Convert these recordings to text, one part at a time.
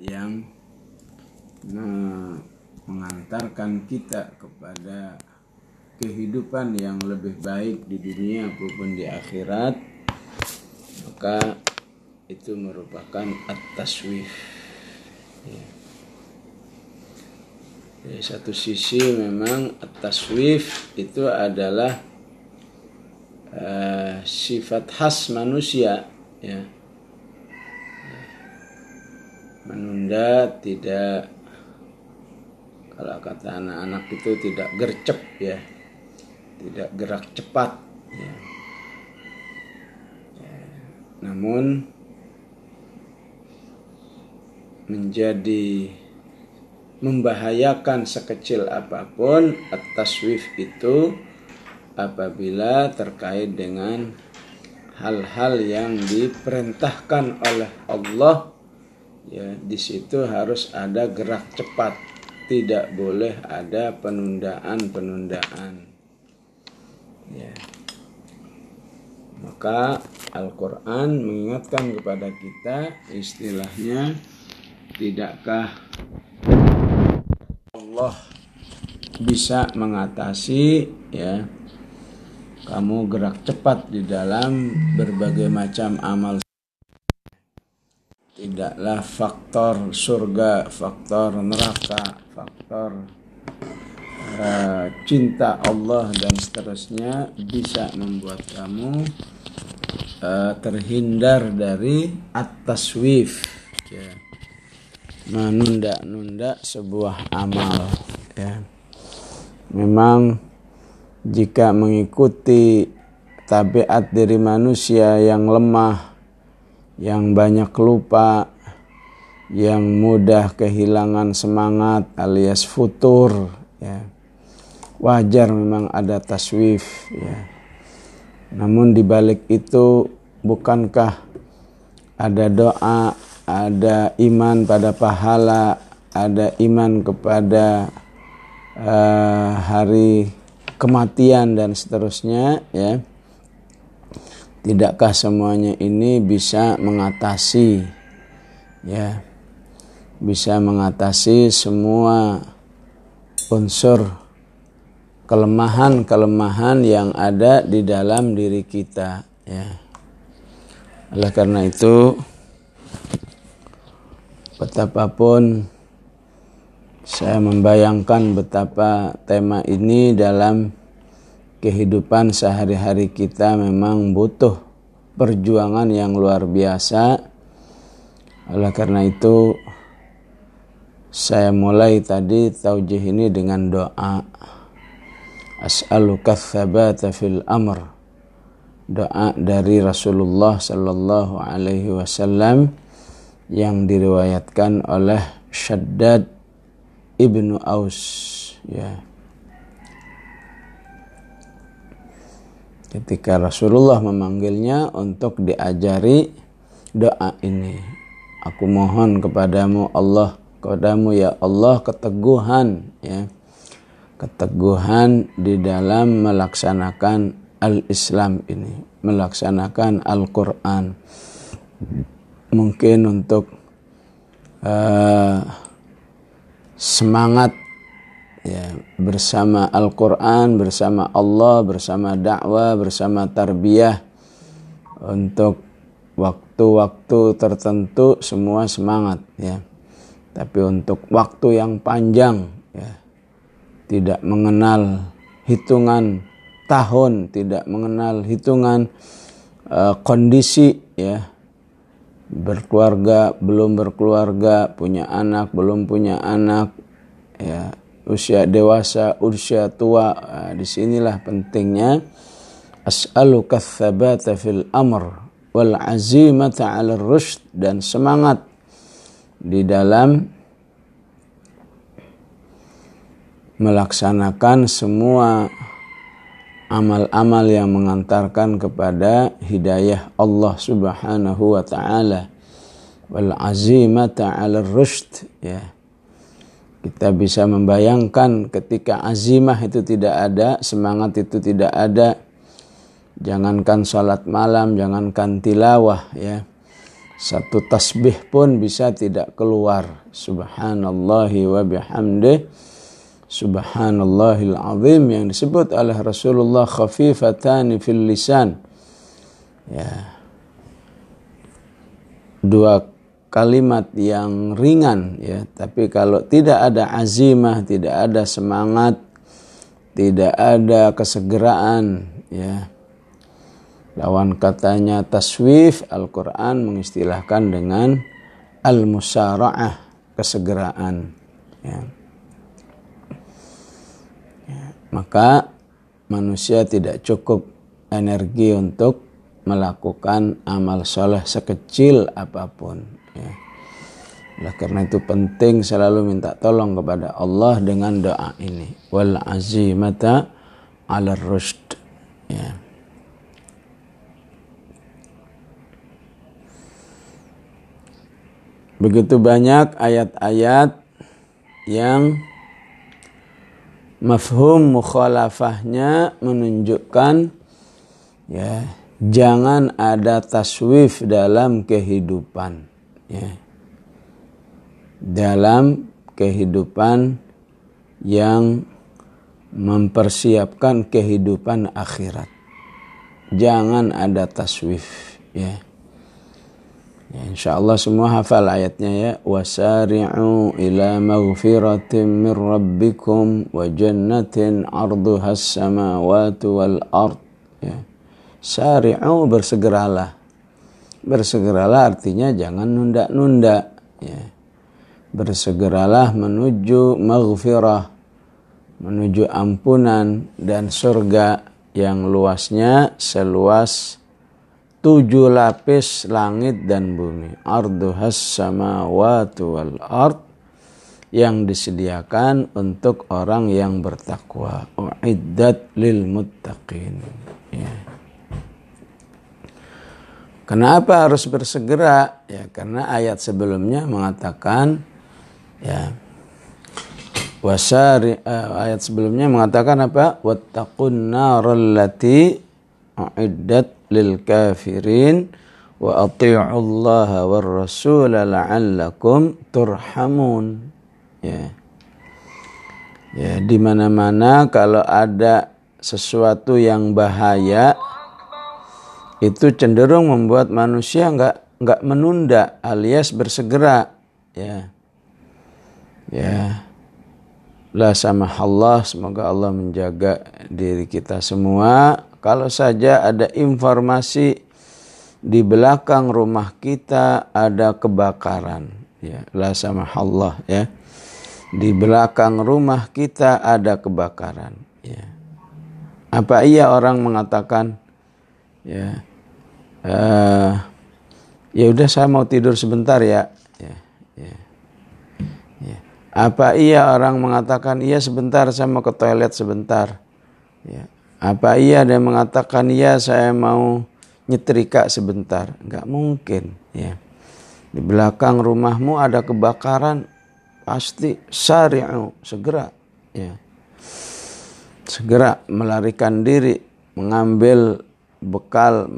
yang mengantarkan kita kepada kehidupan yang lebih baik di dunia maupun di akhirat maka itu merupakan at-taswif ya. Dari satu sisi memang at-taswif itu adalah uh, sifat khas manusia ya menunda tidak kalau kata anak-anak itu tidak gercep ya tidak gerak cepat ya. ya. namun menjadi membahayakan sekecil apa pun atas taswif itu apabila terkait dengan hal-hal yang diperintahkan oleh Allah ya di situ harus ada gerak cepat. Tidak boleh ada penundaan-penundaan. Ya. Maka Al-Quran mengingatkan kepada kita istilahnya tidakkah Allah bisa mengatasi ya kamu gerak cepat di dalam berbagai macam amal tidaklah faktor surga, faktor neraka, faktor uh, cinta Allah dan seterusnya bisa membuat kamu uh, terhindar dari at-taswif ya. menunda-nunda sebuah amal ya. Memang jika mengikuti tabiat dari manusia yang lemah yang banyak lupa, yang mudah kehilangan semangat alias futur, ya. Wajar memang ada taswif, ya. Namun di balik itu bukankah ada doa, ada iman pada pahala, ada iman kepada uh, hari kematian dan seterusnya, ya Tidakkah semuanya ini bisa mengatasi ya bisa mengatasi semua unsur kelemahan-kelemahan yang ada di dalam diri kita ya. Oleh karena itu betapapun saya membayangkan betapa tema ini dalam kehidupan sehari-hari kita memang butuh perjuangan yang luar biasa. Oleh karena itu saya mulai tadi taujih ini dengan doa. As'aluka tsabata fil amr. Doa dari Rasulullah sallallahu alaihi wasallam yang diriwayatkan oleh Shaddad ibnu Aus ya ketika Rasulullah memanggilnya untuk diajari doa ini. Aku mohon kepadamu Allah, kepadamu ya Allah keteguhan ya. Keteguhan di dalam melaksanakan al-Islam ini, melaksanakan Al-Qur'an. Mungkin untuk uh, semangat ya bersama Al-Qur'an, bersama Allah, bersama dakwah, bersama tarbiyah. Untuk waktu-waktu tertentu semua semangat ya. Tapi untuk waktu yang panjang ya. Tidak mengenal hitungan tahun, tidak mengenal hitungan uh, kondisi ya. Berkeluarga, belum berkeluarga, punya anak, belum punya anak ya usia dewasa, usia tua. Nah, di sinilah pentingnya as'aluka tsabata fil amr wal azimata 'ala rusyd dan semangat di dalam melaksanakan semua amal-amal yang mengantarkan kepada hidayah Allah Subhanahu wa taala wal azimata 'ala rusyd ya kita bisa membayangkan ketika azimah itu tidak ada, semangat itu tidak ada. Jangankan sholat malam, jangankan tilawah ya. satu tasbih pun bisa tidak keluar subhanallahi wa bihamdih subhanallahil azim yang disebut oleh Rasulullah khafifatani fil lisan ya dua kalimat yang ringan ya tapi kalau tidak ada azimah tidak ada semangat tidak ada kesegeraan ya Lawan katanya taswif Al-Quran mengistilahkan dengan al-musara'ah, kesegeraan. Ya. Ya. Maka manusia tidak cukup energi untuk melakukan amal soleh sekecil apa pun. Ya. Oleh karena itu penting selalu minta tolong kepada Allah dengan doa ini. Wal azimata ala rusd. Ya. Begitu banyak ayat-ayat yang mafhum mukhalafahnya menunjukkan ya jangan ada taswif dalam kehidupan ya dalam kehidupan yang mempersiapkan kehidupan akhirat jangan ada taswif ya Ya, insya Allah semua hafal ayatnya ya. Wasari'u ila maghfiratin min rabbikum wa jannatin arduhas samawati wal ard. Ya. Sari'u bersegeralah. Bersegeralah artinya jangan nunda-nunda. Ya. Bersegeralah menuju maghfirah. Menuju ampunan dan surga yang luasnya seluas tujuh lapis langit dan bumi arduhas samawatu wal ard yang disediakan untuk orang yang bertakwa uiddat lil muttaqin ya. Kenapa harus bersegera? Ya karena ayat sebelumnya mengatakan ya wasari uh, ayat sebelumnya mengatakan apa? Wattaqun narallati uiddat lil kafirin wa Allah war rasul la'allakum turhamun ya ya di mana-mana kalau ada sesuatu yang bahaya itu cenderung membuat manusia nggak nggak menunda alias bersegera ya. Ya. La sama Allah semoga Allah menjaga diri kita semua. Kalau saja ada informasi di belakang rumah kita ada kebakaran, ya, la sama Allah ya. Di belakang rumah kita ada kebakaran, ya. Apa iya orang mengatakan ya uh, ya udah saya mau tidur sebentar ya. ya, ya. ya. Apa iya orang mengatakan iya sebentar saya mau ke toilet sebentar. Ya. Apa iya dia mengatakan ya saya mau nyetrika sebentar? Enggak mungkin ya. Di belakang rumahmu ada kebakaran pasti syari'u segera ya. Segera melarikan diri mengambil bekal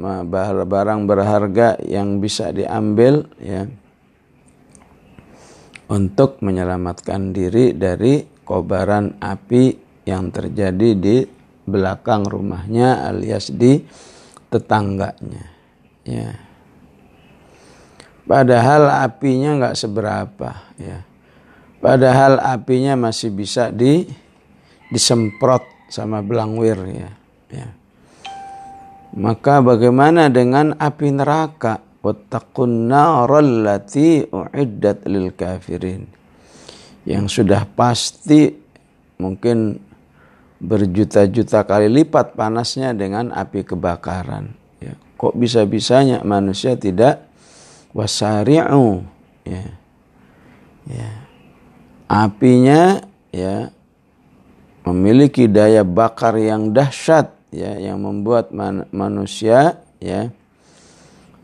barang berharga yang bisa diambil ya untuk menyelamatkan diri dari kobaran api yang terjadi di belakang rumahnya alias di tetangganya. Ya. Padahal apinya nggak seberapa. Ya. Padahal apinya masih bisa di disemprot sama belangwir ya. ya. Maka bagaimana dengan api neraka? Wattaqun narallati uiddat lil kafirin. Yang sudah pasti mungkin berjuta-juta kali lipat panasnya dengan api kebakaran. Ya. Kok bisa-bisanya manusia tidak wasari'u ya. Ya. Apinya ya memiliki daya bakar yang dahsyat ya yang membuat man manusia ya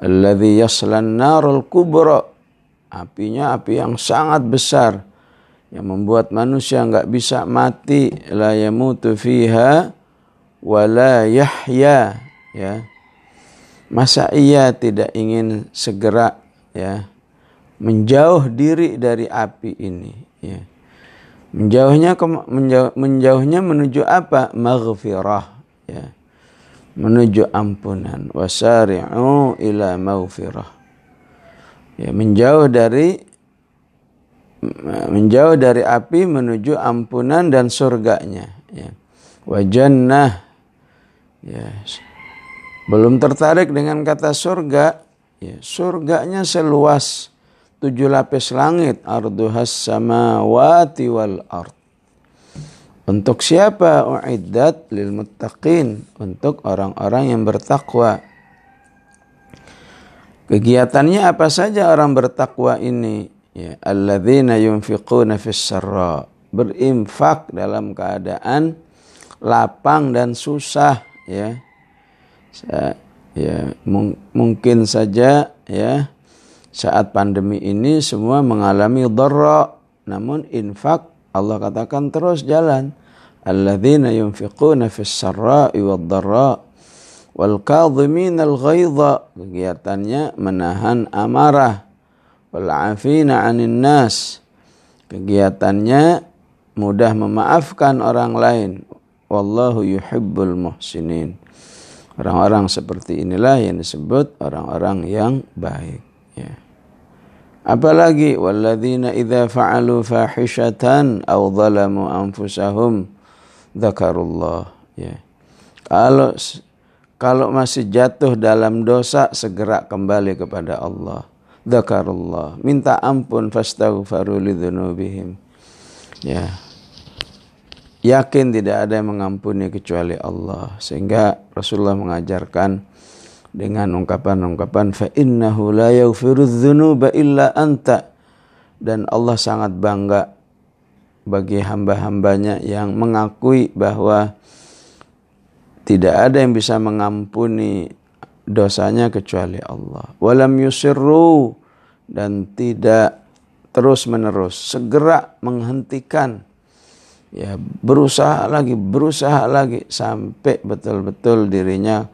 alladzi yaslan narul kubra. Apinya api yang sangat besar yang membuat manusia nggak bisa mati. La yamutu fiha wala yahya ya. Masa ia tidak ingin segera ya menjauh diri dari api ini ya. Menjauhnya menjauh, menjauhnya menuju apa? Maghfirah ya. Menuju ampunan. Wasari'u ila maghfirah ya menjauh dari menjauh dari api menuju ampunan dan surganya. Ya. Wa jannah. Ya. Belum tertarik dengan kata surga. Ya surganya seluas tujuh lapis langit. Arduhas samawati wal ard untuk siapa uiddat lil muttaqin? Untuk orang-orang yang bertakwa. Kegiatannya apa saja orang bertakwa ini? Ya alladzina yunfiquna fis sarra. Berinfak dalam keadaan lapang dan susah ya. Ya mung, mungkin saja ya saat pandemi ini semua mengalami dharra. Namun infak Allah katakan terus jalan alladzina yunfiquna fis sarra'i wad dharra wal kadhimin al ghaidha kegiatannya menahan amarah wal afina 'anil nas kegiatannya mudah memaafkan orang lain Wallahu yuhibbul muhsinin. Orang-orang seperti inilah yang disebut orang-orang yang baik. Ya. Apalagi walladzina idza fa'alu fahishatan aw zalamu anfusahum dzakarullah ya. Kalau kalau masih jatuh dalam dosa segera kembali kepada Allah. Dzakarullah. Minta ampun fastaghfiru lidzunubihim. Ya yakin tidak ada yang mengampuni kecuali Allah sehingga Rasulullah mengajarkan dengan ungkapan-ungkapan fa innahu la dzunuba illa anta. Dan Allah sangat bangga bagi hamba-hambanya yang mengakui bahwa tidak ada yang bisa mengampuni dosanya kecuali Allah. Walam yusirru dan tidak terus menerus segera menghentikan. Ya berusaha lagi berusaha lagi sampai betul-betul dirinya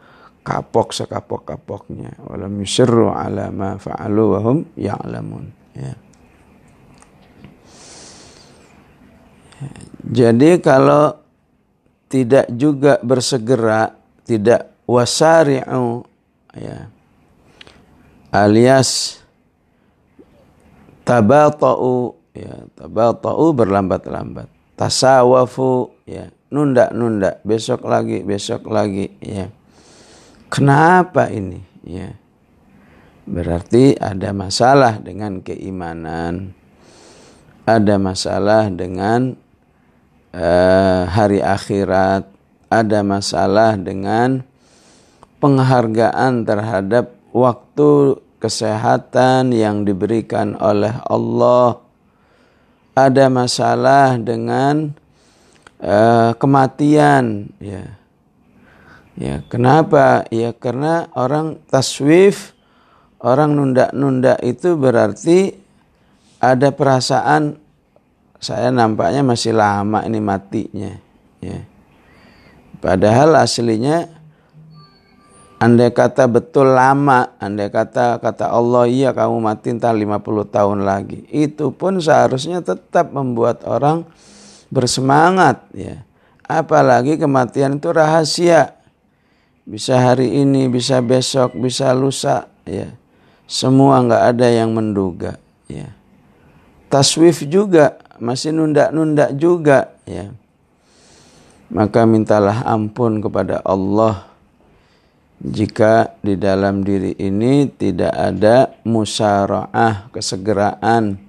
kapok sekapok-kapoknya. Walam yusirru ala ma fa'alu wa hum ya'lamun. Ya. Jadi kalau tidak juga bersegera tidak wasari'u ya alias tabata'u ya tabata'u berlambat-lambat. Tasawafu ya nunda-nunda. Besok lagi besok lagi ya kenapa ini? Ya. Berarti ada masalah dengan keimanan. Ada masalah dengan uh, hari akhirat. Ada masalah dengan penghargaan terhadap waktu kesehatan yang diberikan oleh Allah. Ada masalah dengan uh, kematian ya ya kenapa ya karena orang taswif orang nunda-nunda itu berarti ada perasaan saya nampaknya masih lama ini matinya ya padahal aslinya Andai kata betul lama, andai kata kata Allah iya kamu mati entar 50 tahun lagi. Itu pun seharusnya tetap membuat orang bersemangat ya. Apalagi kematian itu rahasia. Bisa hari ini, bisa besok, bisa lusa ya. Semua nggak ada yang menduga ya. Taswif juga masih nunda-nunda juga ya. Maka mintalah ampun kepada Allah jika di dalam diri ini tidak ada musaraah kesegeraan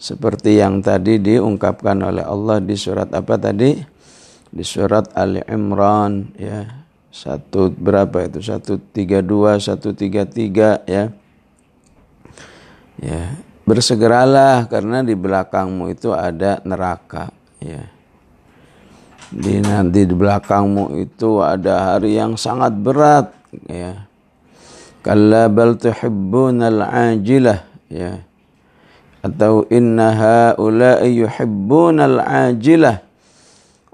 seperti yang tadi diungkapkan oleh Allah di surat apa tadi di surat Ali Imran ya satu berapa itu? Satu tiga dua satu tiga tiga ya. Ya bersegeralah karena di belakangmu itu ada neraka ya. Di nanti di belakangmu itu ada hari yang sangat berat ya. Kalla bal tuhibbunal ajilah ya. Atau inna haula'i yuhibbunal ajilah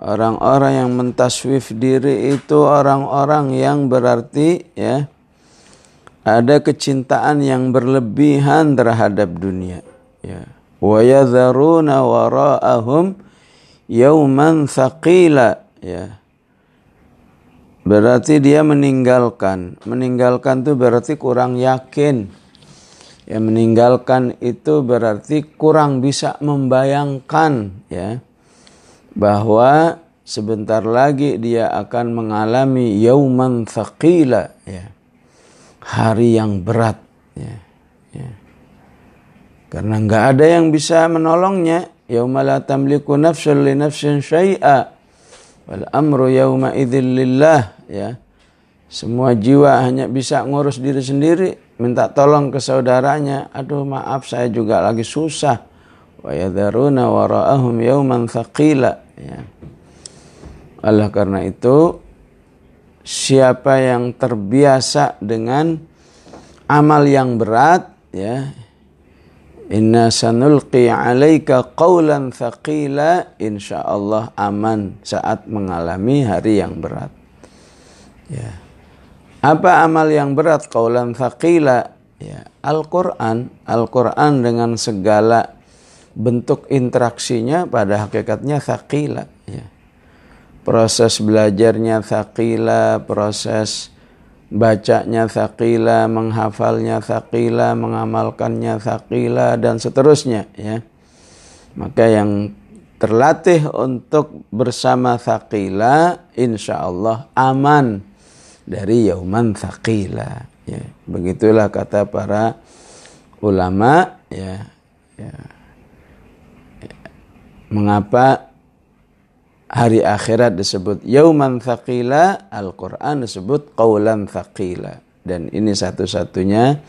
orang-orang yang mentaswif diri itu orang-orang yang berarti ya ada kecintaan yang berlebihan terhadap dunia ya. Wa yadharuna wara'ahum yauman thaqila ya. Berarti dia meninggalkan. Meninggalkan itu berarti kurang yakin. Ya meninggalkan itu berarti kurang bisa membayangkan ya bahwa sebentar lagi dia akan mengalami yauman thaqila ya. Hari yang berat ya, ya. karena nggak ada yang bisa menolongnya yauma la tamliku nafsun li nafsin syai'a wal amru yauma idzil lillah ya. Semua jiwa hanya bisa ngurus diri sendiri minta tolong ke saudaranya aduh maaf saya juga lagi susah. Wa yadharuna wara'ahum yauman thaqila ya oleh karena itu siapa yang terbiasa dengan amal yang berat ya Inna sanulqi alaika qawlan thaqila insyaallah aman saat mengalami hari yang berat. Ya. Apa amal yang berat qawlan thaqila? Ya, Al-Qur'an, Al-Qur'an dengan segala bentuk interaksinya pada hakikatnya thaqila, ya. Proses belajarnya thaqila, proses bacanya thaqila, menghafalnya thaqila, mengamalkannya thaqila dan seterusnya ya. Maka yang terlatih untuk bersama thaqila insya Allah aman dari yauman thaqila ya. Begitulah kata para ulama ya. Mengapa hari akhirat disebut yauman thaqila, Al-Quran disebut qawlan thaqila. Dan ini satu-satunya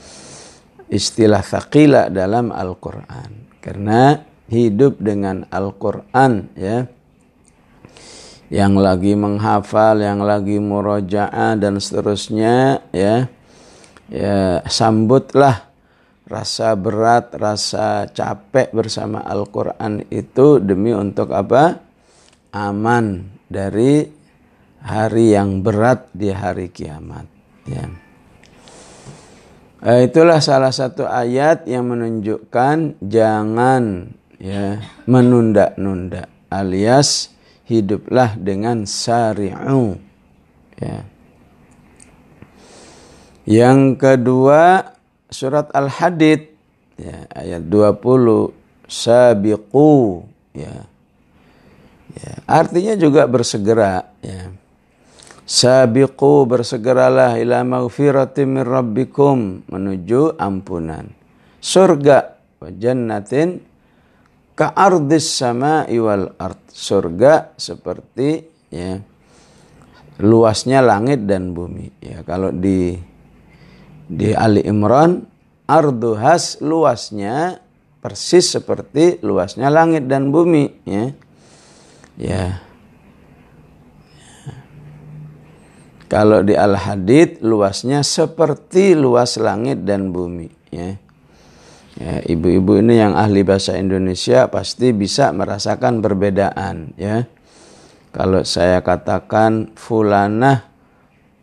istilah thaqila dalam Al-Quran. Karena hidup dengan Al-Quran ya. Yang lagi menghafal, yang lagi murojaah dan seterusnya ya. Ya sambutlah rasa berat, rasa capek bersama Al-Quran itu demi untuk apa? aman dari hari yang berat di hari kiamat. Ya. Eh, itulah salah satu ayat yang menunjukkan jangan ya menunda-nunda alias hiduplah dengan syari'u. Ya. Yang kedua surat Al-Hadid ya, ayat 20 sabiqu ya Ya, artinya juga bersegera. Ya. Sabiqu bersegeralah ila maghfiratin min rabbikum menuju ampunan. Surga wa jannatin ka ardis sama iwal ard. Surga seperti ya luasnya langit dan bumi. Ya, kalau di di Ali Imran arduhas luasnya persis seperti luasnya langit dan bumi ya Ya. Kalau di Al-Hadid luasnya seperti luas langit dan bumi. Ya. Ya, ibu-ibu ini yang ahli bahasa Indonesia pasti bisa merasakan perbedaan. Ya. Kalau saya katakan fulanah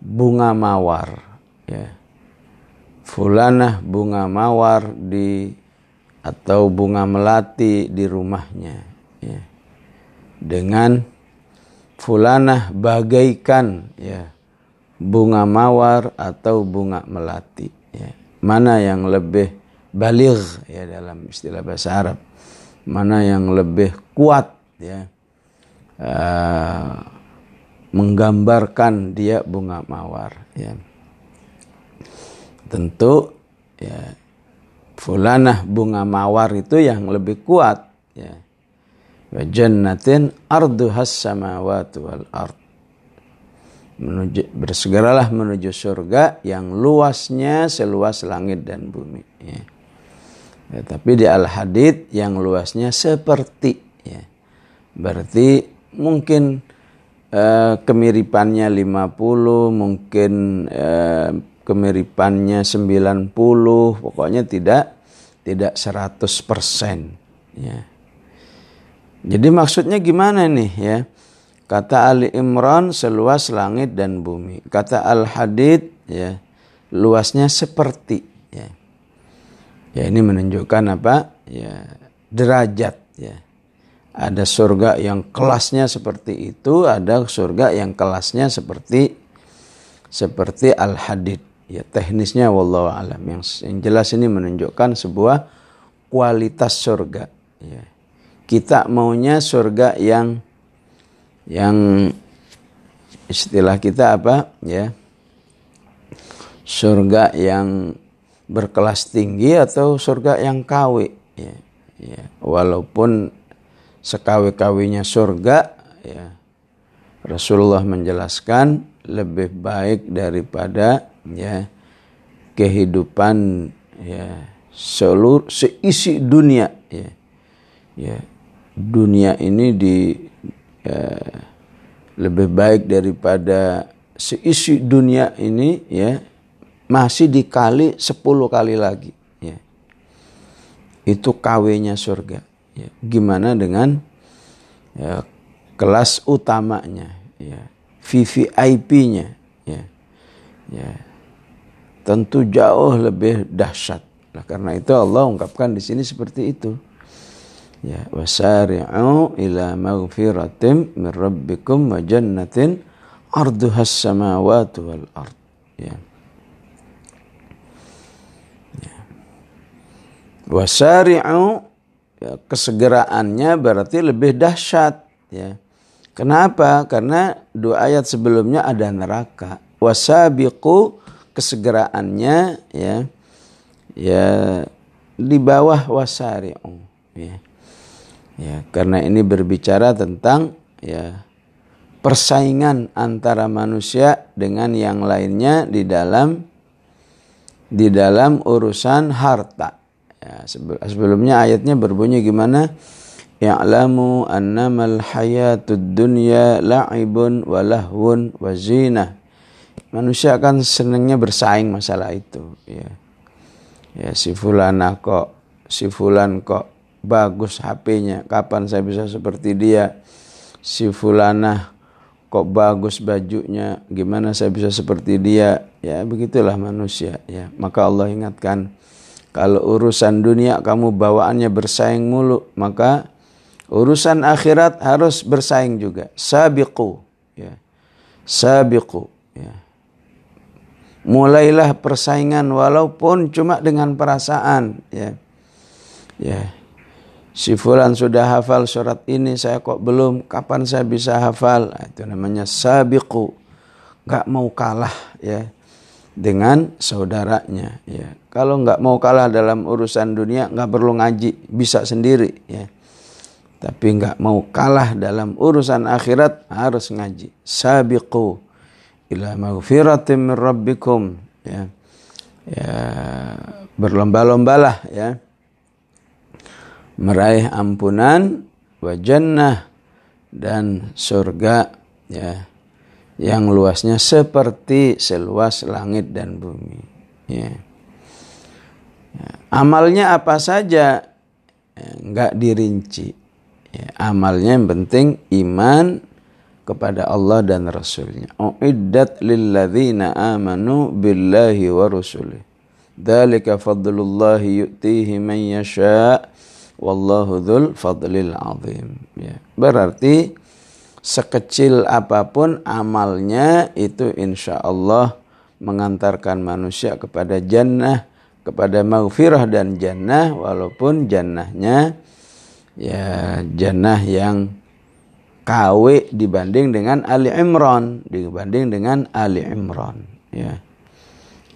bunga mawar. Ya. Fulanah bunga mawar di atau bunga melati di rumahnya. Ya dengan fulanah bagaikan ya bunga mawar atau bunga melati ya. mana yang lebih baligh ya dalam istilah bahasa Arab mana yang lebih kuat ya uh, menggambarkan dia bunga mawar ya tentu ya fulanah bunga mawar itu yang lebih kuat ya wa jannatin arduhas samawati wal ard menuju bersegeralah menuju surga yang luasnya seluas langit dan bumi ya. Ya, tapi di al hadid yang luasnya seperti ya. berarti mungkin eh, kemiripannya 50 mungkin eh, kemiripannya 90 pokoknya tidak tidak 100% ya jadi maksudnya gimana nih ya? Kata Ali Imran seluas langit dan bumi. Kata Al Hadid ya luasnya seperti ya. Ya ini menunjukkan apa? Ya derajat ya. Ada surga yang kelasnya seperti itu, ada surga yang kelasnya seperti seperti al-hadid. Ya teknisnya wallahu alam. Yang, yang jelas ini menunjukkan sebuah kualitas surga. Ya. Kita maunya surga yang yang istilah kita apa ya surga yang berkelas tinggi atau surga yang KW ya, ya. walaupun sekawe-kawinya surga ya Rasulullah menjelaskan lebih baik daripada ya. Kehidupan ya seluruh seisi dunia ya. Ya. Dunia ini di ya, lebih baik daripada seisi dunia ini ya masih dikali 10 kali lagi ya. Itu kawenya surga ya. Gimana dengan ya, kelas utamanya ya. VVIP-nya ya. Ya tentu jauh lebih dahsyat. Nah, karena itu Allah ungkapkan di sini seperti itu. Ya wasari'u ila maghfiratim min rabbikum wa jannatin arduhas samawati wal ard. Ya. Ya. Wasari'u ya, kesegeraannya berarti lebih dahsyat ya. Kenapa? Karena dua ayat sebelumnya ada neraka. Wasabiqu kesegeraannya ya ya di bawah wasari'u ya Ya, karena ini berbicara tentang ya persaingan antara manusia dengan yang lainnya di dalam di dalam urusan harta. Ya, sebelumnya ayatnya berbunyi gimana? Ya'lamu annamal hayatud dunya la'ibun wa lahwun wa zinah. Manusia akan senangnya bersaing masalah itu, ya. Ya si fulana kok, si fulan kok bagus HP-nya, kapan saya bisa seperti dia? Si fulanah kok bagus bajunya, gimana saya bisa seperti dia? Ya, begitulah manusia ya. Maka Allah ingatkan kalau urusan dunia kamu bawaannya bersaing mulu, maka urusan akhirat harus bersaing juga. Sabiqu ya. Sabiqu ya. Mulailah persaingan walaupun cuma dengan perasaan ya. Ya, si fulan sudah hafal surat ini saya kok belum kapan saya bisa hafal? Nah, itu namanya sabiqu. Nggak mau kalah ya dengan saudaranya ya. Kalau nggak mau kalah dalam urusan dunia nggak perlu ngaji bisa sendiri ya. Tapi nggak mau kalah dalam urusan akhirat harus ngaji. Sabiqu ila maghfiratin min rabbikum ya ya berlomba-lombalah ya meraih ampunan wa jannah dan surga ya yang luasnya seperti seluas langit dan bumi ya. ya. amalnya apa saja ya, nggak dirinci ya, amalnya yang penting iman kepada Allah dan Rasulnya. Uiddat lilladzina amanu billahi wa rusulih. Dalika fadlullahi yu'tihi man yasha' wallahu dzul fadlil azim ya berarti sekecil apa pun amalnya itu insya Allah mengantarkan manusia kepada jannah kepada maghfirah dan jannah walaupun jannahnya ya jannah yang KW dibanding dengan Ali Imran dibanding dengan Ali Imran ya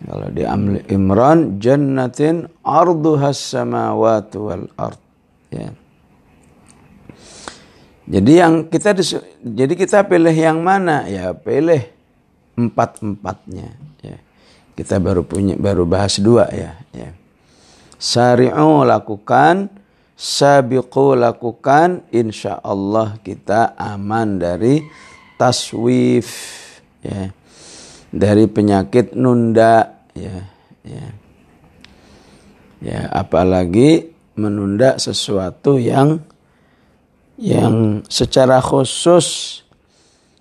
kalau di Ali Imran jannatin arduhas samawati wal ard Ya. Jadi yang kita jadi kita pilih yang mana? Ya pilih empat empatnya. Ya. Kita baru punya baru bahas dua ya. ya. Sari'u lakukan, sabiqu lakukan, insya Allah kita aman dari taswif, ya, dari penyakit nunda, ya, ya, ya, apalagi menunda sesuatu yang yang secara khusus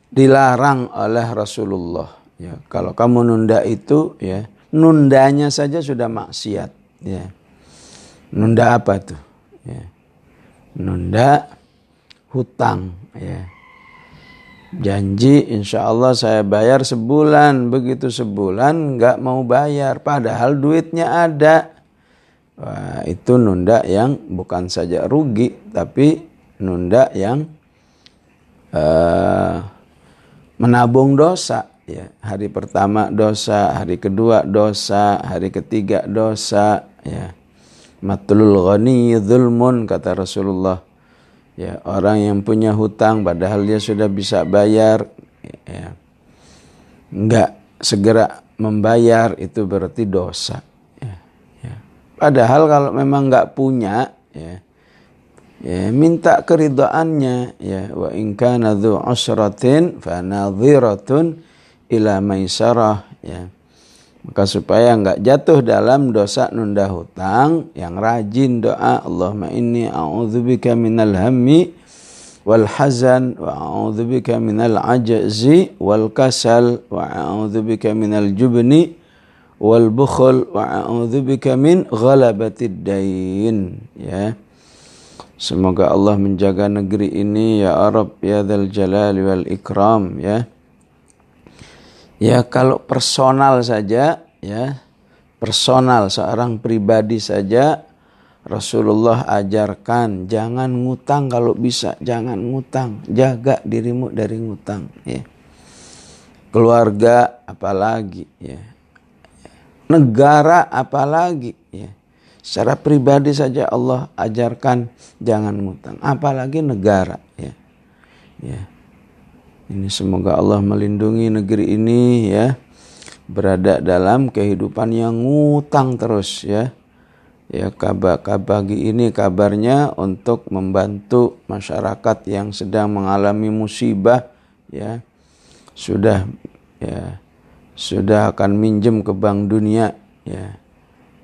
dilarang oleh Rasulullah. Ya, kalau kamu nunda itu, ya nundanya saja sudah maksiat ya. Nunda apa tuh ya. nunda hutang ya. Janji insya Allah saya bayar sebulan. Begitu sebulan nggak mau bayar. Padahal duitnya ada. Wah, itu nunda yang bukan saja rugi tapi nunda yang uh, menabung dosa ya. Hari pertama dosa hari kedua dosa hari ketiga dosa ya matlul ghani zulmun kata Rasulullah. Ya orang yang punya hutang padahal dia sudah bisa bayar ya. Enggak segera membayar itu berarti dosa ya, ya. padahal kalau memang enggak punya ya ya minta keridoannya ya. Wa in kana dzu usratin fa nadhiratun ila maisarah ya maka supaya enggak jatuh dalam dosa nunda hutang yang rajin doa Allahumma inni a'udzubika minal hammi wal hazan wa a'udzubika minal ajzi wal kasal wa a'udzubika minal jubni wal bukhl wa a'udzubika min ghalabatid dain ya Semoga Allah menjaga negeri ini ya Arab ya Dzal Jalali wal Ikram ya. Ya kalau personal saja ya personal seorang pribadi saja Rasulullah ajarkan jangan ngutang kalau bisa jangan ngutang jaga dirimu dari ngutang ya. Keluarga apalagi ya. Negara apalagi ya. Secara pribadi saja Allah ajarkan jangan ngutang apalagi negara ya. Ya ini semoga Allah melindungi negeri ini ya. Berada dalam kehidupan yang ngutang terus ya. Ya kabar kabagi ini kabarnya untuk membantu masyarakat yang sedang mengalami musibah ya. Sudah ya sudah akan minjem ke Bank Dunia ya.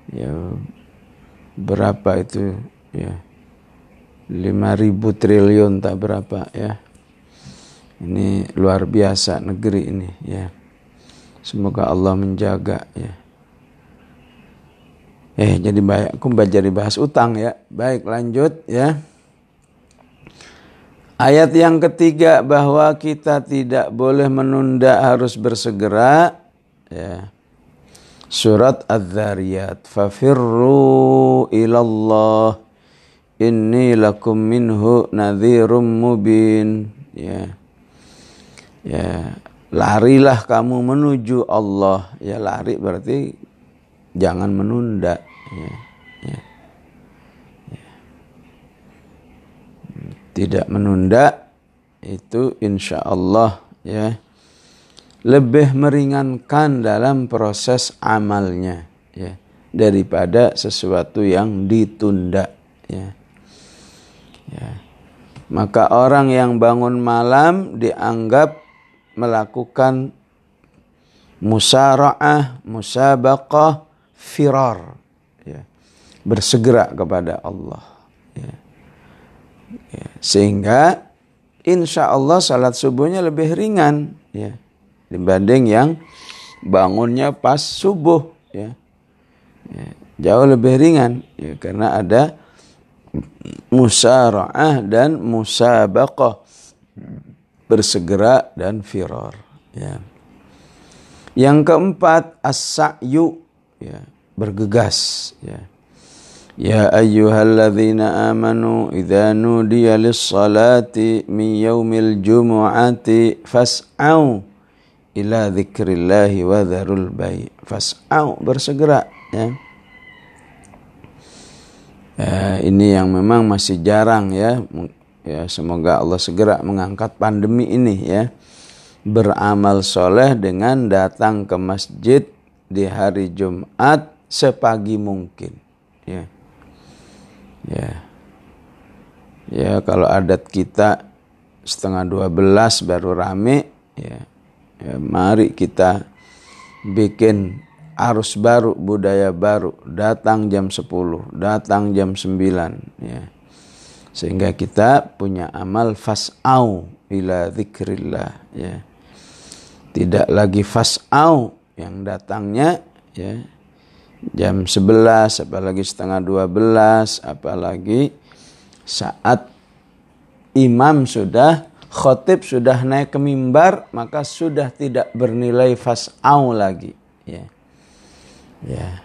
Ya berapa itu ya 5000 triliun tak berapa ya ini luar biasa negeri ini ya. Semoga Allah menjaga ya. Eh jadi baik aku jadi bahas utang ya. Baik lanjut ya. Ayat yang ketiga bahwa kita tidak boleh menunda harus bersegera ya. Surat Az-Zariyat fafirru ilallah inni lakum minhu nadhirum mubin ya ya larilah kamu menuju Allah. Ya lari berarti jangan menunda. Ya, ya, tidak menunda itu insya Allah ya lebih meringankan dalam proses amalnya ya daripada sesuatu yang ditunda ya. Ya. Maka orang yang bangun malam dianggap melakukan musara'ah, musabaqah, firar. Ya. Bersegera kepada Allah. Ya. Ya. Sehingga insya Allah salat subuhnya lebih ringan ya dibanding yang bangunnya pas subuh ya. ya jauh lebih ringan ya, karena ada musara'ah dan musabaqah bersegera dan firar ya. Yang keempat as-sa'yu ya bergegas ya. Ya ayyuhalladzina amanu idza nudiya lis-salati min yaumil jumu'ati fas'au ila dzikrillahi wa dzarul bai. Fas'au bersegera ya. ya ini yang memang masih jarang ya Ya, semoga Allah segera mengangkat pandemi ini ya. Beramal soleh dengan datang ke masjid di hari Jumat sepagi mungkin. Ya. Ya. Ya, kalau adat kita setengah dua belas baru rame, ya. ya mari kita bikin arus baru, budaya baru, datang jam 10, datang jam 9, ya sehingga kita punya amal fas'au ila zikrillah ya. Tidak lagi fas'au yang datangnya ya. Jam 11 apalagi setengah 12 apalagi saat imam sudah khotib sudah naik ke mimbar maka sudah tidak bernilai fas'au lagi ya. Ya.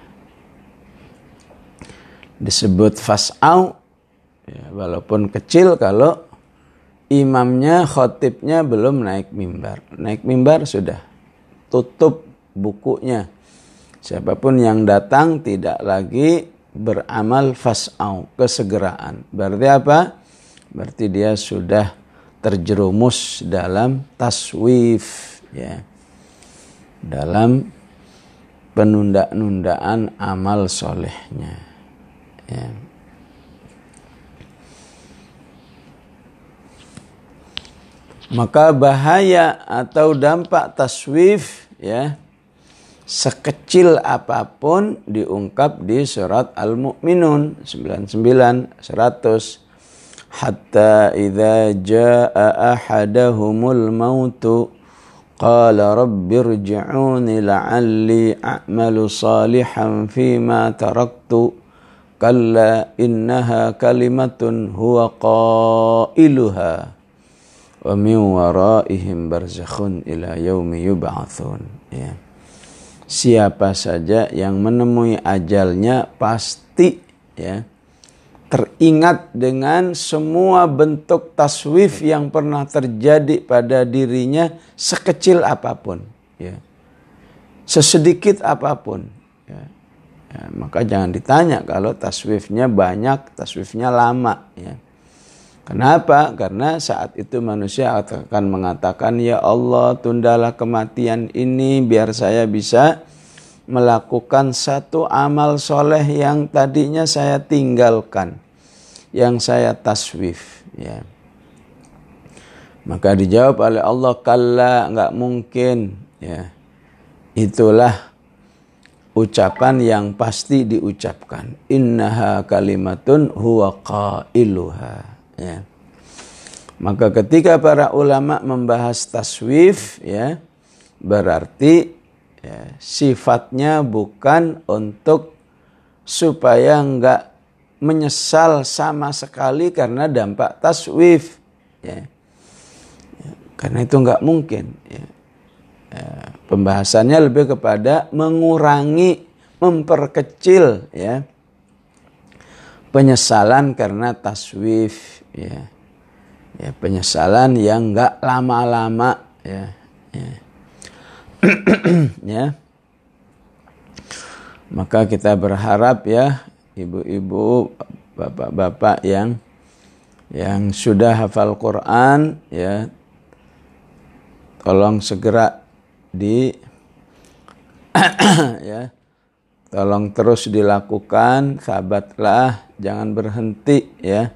Disebut fas'au ya, walaupun kecil kalau imamnya khotibnya belum naik mimbar. Naik mimbar sudah tutup bukunya. Siapa pun yang datang tidak lagi beramal fas'au kesegeraan berarti apa? Berarti dia sudah terjerumus dalam taswif ya. Dalam penunda-nundaan amal solehnya ya. Maka bahaya atau dampak taswif ya sekecil apa pun diungkap di surat Al-Mu'minun 99 100 hatta idza jaa ahadahumul mautu qala rabbi irji'uni la'alli a'malu salihan fima taraktu kalla innaha kalimatun huwa qailuha wa min waraihim ila yaumi yub'atsun ya. Siapa saja yang menemui ajalnya pasti ya teringat dengan semua bentuk taswif yang pernah terjadi pada dirinya sekecil apa pun ya. Sesedikit apa pun ya. ya maka jangan ditanya kalau taswifnya banyak taswifnya lama ya Kenapa? Karena saat itu manusia akan mengatakan, "Ya Allah, tundalah kematian ini biar saya bisa melakukan satu amal soleh yang tadinya saya tinggalkan, yang saya taswif. Ya. Maka dijawab oleh Allah, kalla nggak mungkin. Ya. Itulah ucapan yang pasti diucapkan. Innaha kalimatun huwa qailuha. Ya. Maka ketika para ulama membahas taswif, ya, berarti ya, sifatnya bukan untuk supaya enggak menyesal sama sekali karena dampak taswif ya. ya karena itu enggak mungkin ya. ya. pembahasannya lebih kepada mengurangi memperkecil ya penyesalan karena taswif ya ya penyesalan yang enggak lama-lama ya, ya. ya. Maka kita berharap ya ibu-ibu, bapak-bapak yang yang sudah hafal Quran ya tolong segera di ya tolong terus dilakukan sahabatlah jangan berhenti ya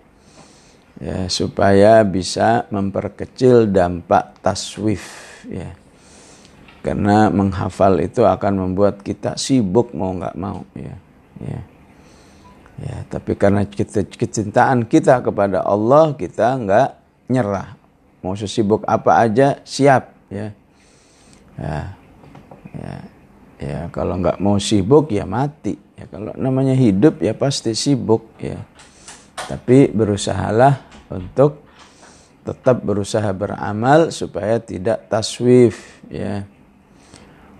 ya supaya bisa memperkecil dampak taswif ya. Karena menghafal itu akan membuat kita sibuk mau nggak mau ya. Ya. Ya tapi karena kita kecintaan kita kepada Allah kita nggak nyerah. Mau sesibuk apa aja siap ya. Ya. Ya. Ya kalau nggak mau sibuk ya mati. Ya kalau namanya hidup ya pasti sibuk ya. Tapi berusahalah untuk tetap berusaha beramal supaya tidak taswif ya.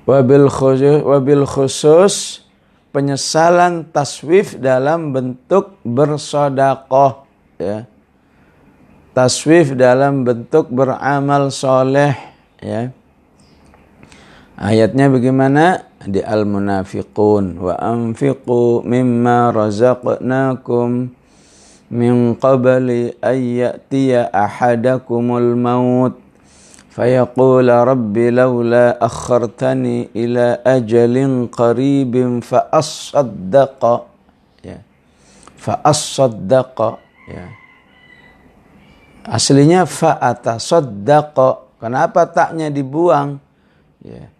Wabil khusus, wabil khusus penyesalan taswif dalam bentuk bersodakoh ya. Taswif dalam bentuk beramal soleh ya. Ayatnya bagaimana? Di al munafiqun wa anfiqu mimma razaqnakum min qabli ayyatiya ahadakumul maut فيقول رب لولا أخرتني إلى أجل قريب فأصدق ya. فأصدق ya. aslinya فأتصدق kenapa taknya dibuang ya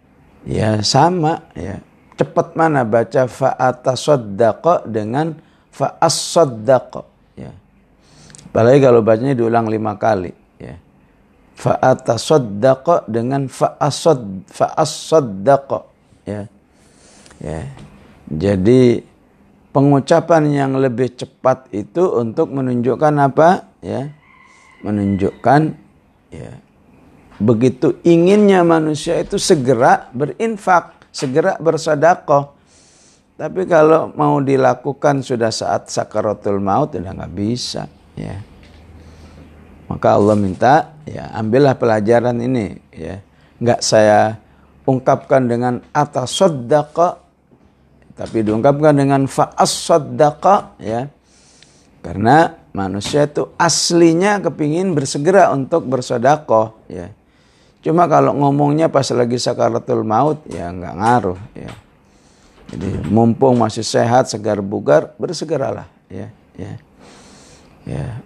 ya sama ya cepat mana baca fa'atasaddaqa dengan fa'assaddaqa ya apalagi kalau bacanya diulang lima kali ya fa'atasaddaqa dengan fa'asad fa'asaddaqa ya Ya. Jadi pengucapan yang lebih cepat itu untuk menunjukkan apa? Ya. Menunjukkan ya begitu inginnya manusia itu segera berinfak, segera bersedekah. Tapi kalau mau dilakukan sudah saat sakaratul maut udah nggak bisa, ya. Maka Allah minta, ya ambillah pelajaran ini, ya. Nggak saya ungkapkan dengan atas sodaka, tapi diungkapkan dengan faas sodaka, ya. Karena manusia itu aslinya kepingin bersegera untuk bersodakoh, ya. Cuma kalau ngomongnya pas lagi sakaratul maut ya nggak ngaruh ya. Jadi mumpung masih sehat, segar bugar, bersegeralah ya, ya. Ya.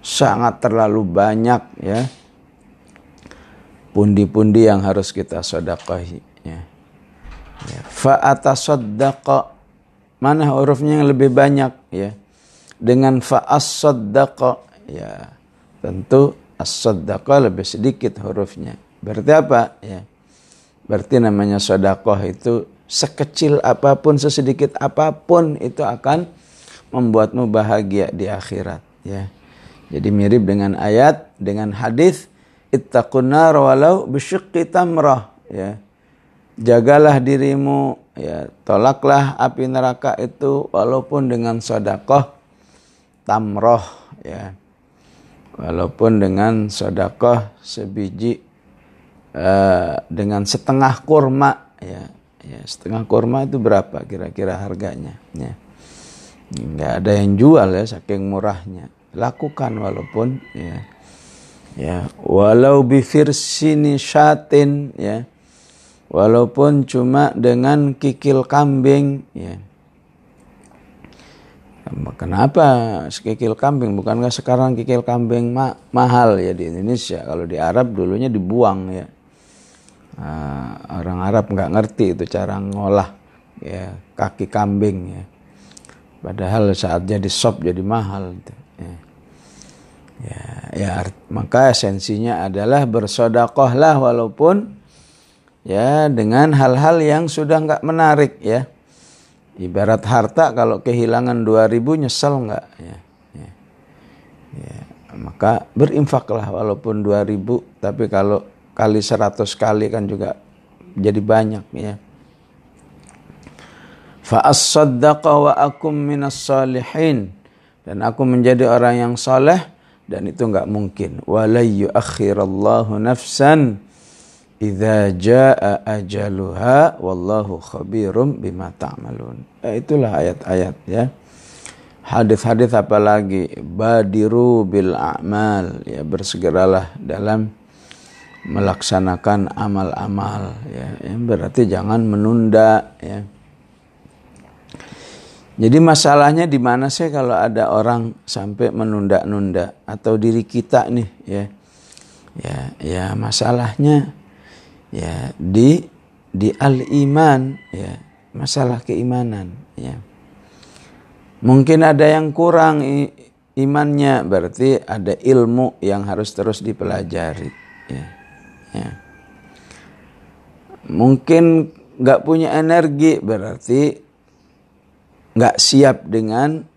Sangat terlalu banyak ya pundi-pundi yang harus kita sedekahi ya. ya. Fa atasaddaqa mana hurufnya yang lebih banyak ya. Dengan fa as ya. Tentu as-sadaqah lebih sedikit hurufnya. Berarti apa? Ya. Berarti namanya sodakoh itu sekecil apa pun, sesedikit apa pun itu akan membuatmu bahagia di akhirat. Ya. Jadi mirip dengan ayat, dengan hadis ittaqun walau bisyiqqi tamrah. Ya. Jagalah dirimu, ya, tolaklah api neraka itu walaupun dengan sodakoh tamroh. Ya walaupun dengan sodakoh sebiji uh, dengan setengah kurma ya ya setengah kurma itu berapa kira-kira harganya ya nggak ada yang jual ya saking murahnya lakukan walaupun ya ya walau bifirsini syatin ya walaupun cuma dengan kikil kambing ya Kenapa kikil kambing? Bukankah sekarang kikil kambing ma mahal ya di Indonesia? Kalau di Arab dulunya dibuang ya. Nah, orang Arab nggak ngerti itu cara ngolah ya kaki kambing ya. Padahal saat jadi sop jadi mahal. Gitu. Ya. ya, ya maka esensinya adalah bersodakohlah walaupun ya dengan hal-hal yang sudah nggak menarik ya Ibarat harta kalau kehilangan 2000 nyesel enggak ya, ya. ya. Maka berinfaklah walaupun 2000 tapi kalau kali 100 kali kan juga jadi banyak ya. Fa as-saddaqa wa akum minas salihin dan aku menjadi orang yang saleh dan itu enggak mungkin. Wa la yuakhirallahu nafsan Idza jaa ajaluha wallahu khabirum bima ta'malun. Eh, itulah ayat-ayat ya. Hadis-hadis apalagi badiru bil a'mal ya bersegeralah dalam melaksanakan amal-amal ya. ya berarti jangan menunda ya. Jadi masalahnya di mana sih kalau ada orang sampai menunda-nunda? Atau diri kita nih ya. Ya, ya masalahnya ya di di al iman ya. Masalah keimanan ya. Mungkin ada yang kurang imannya berarti ada ilmu yang harus terus dipelajari ya ya. Mungkin nggak punya energi berarti nggak siap dengan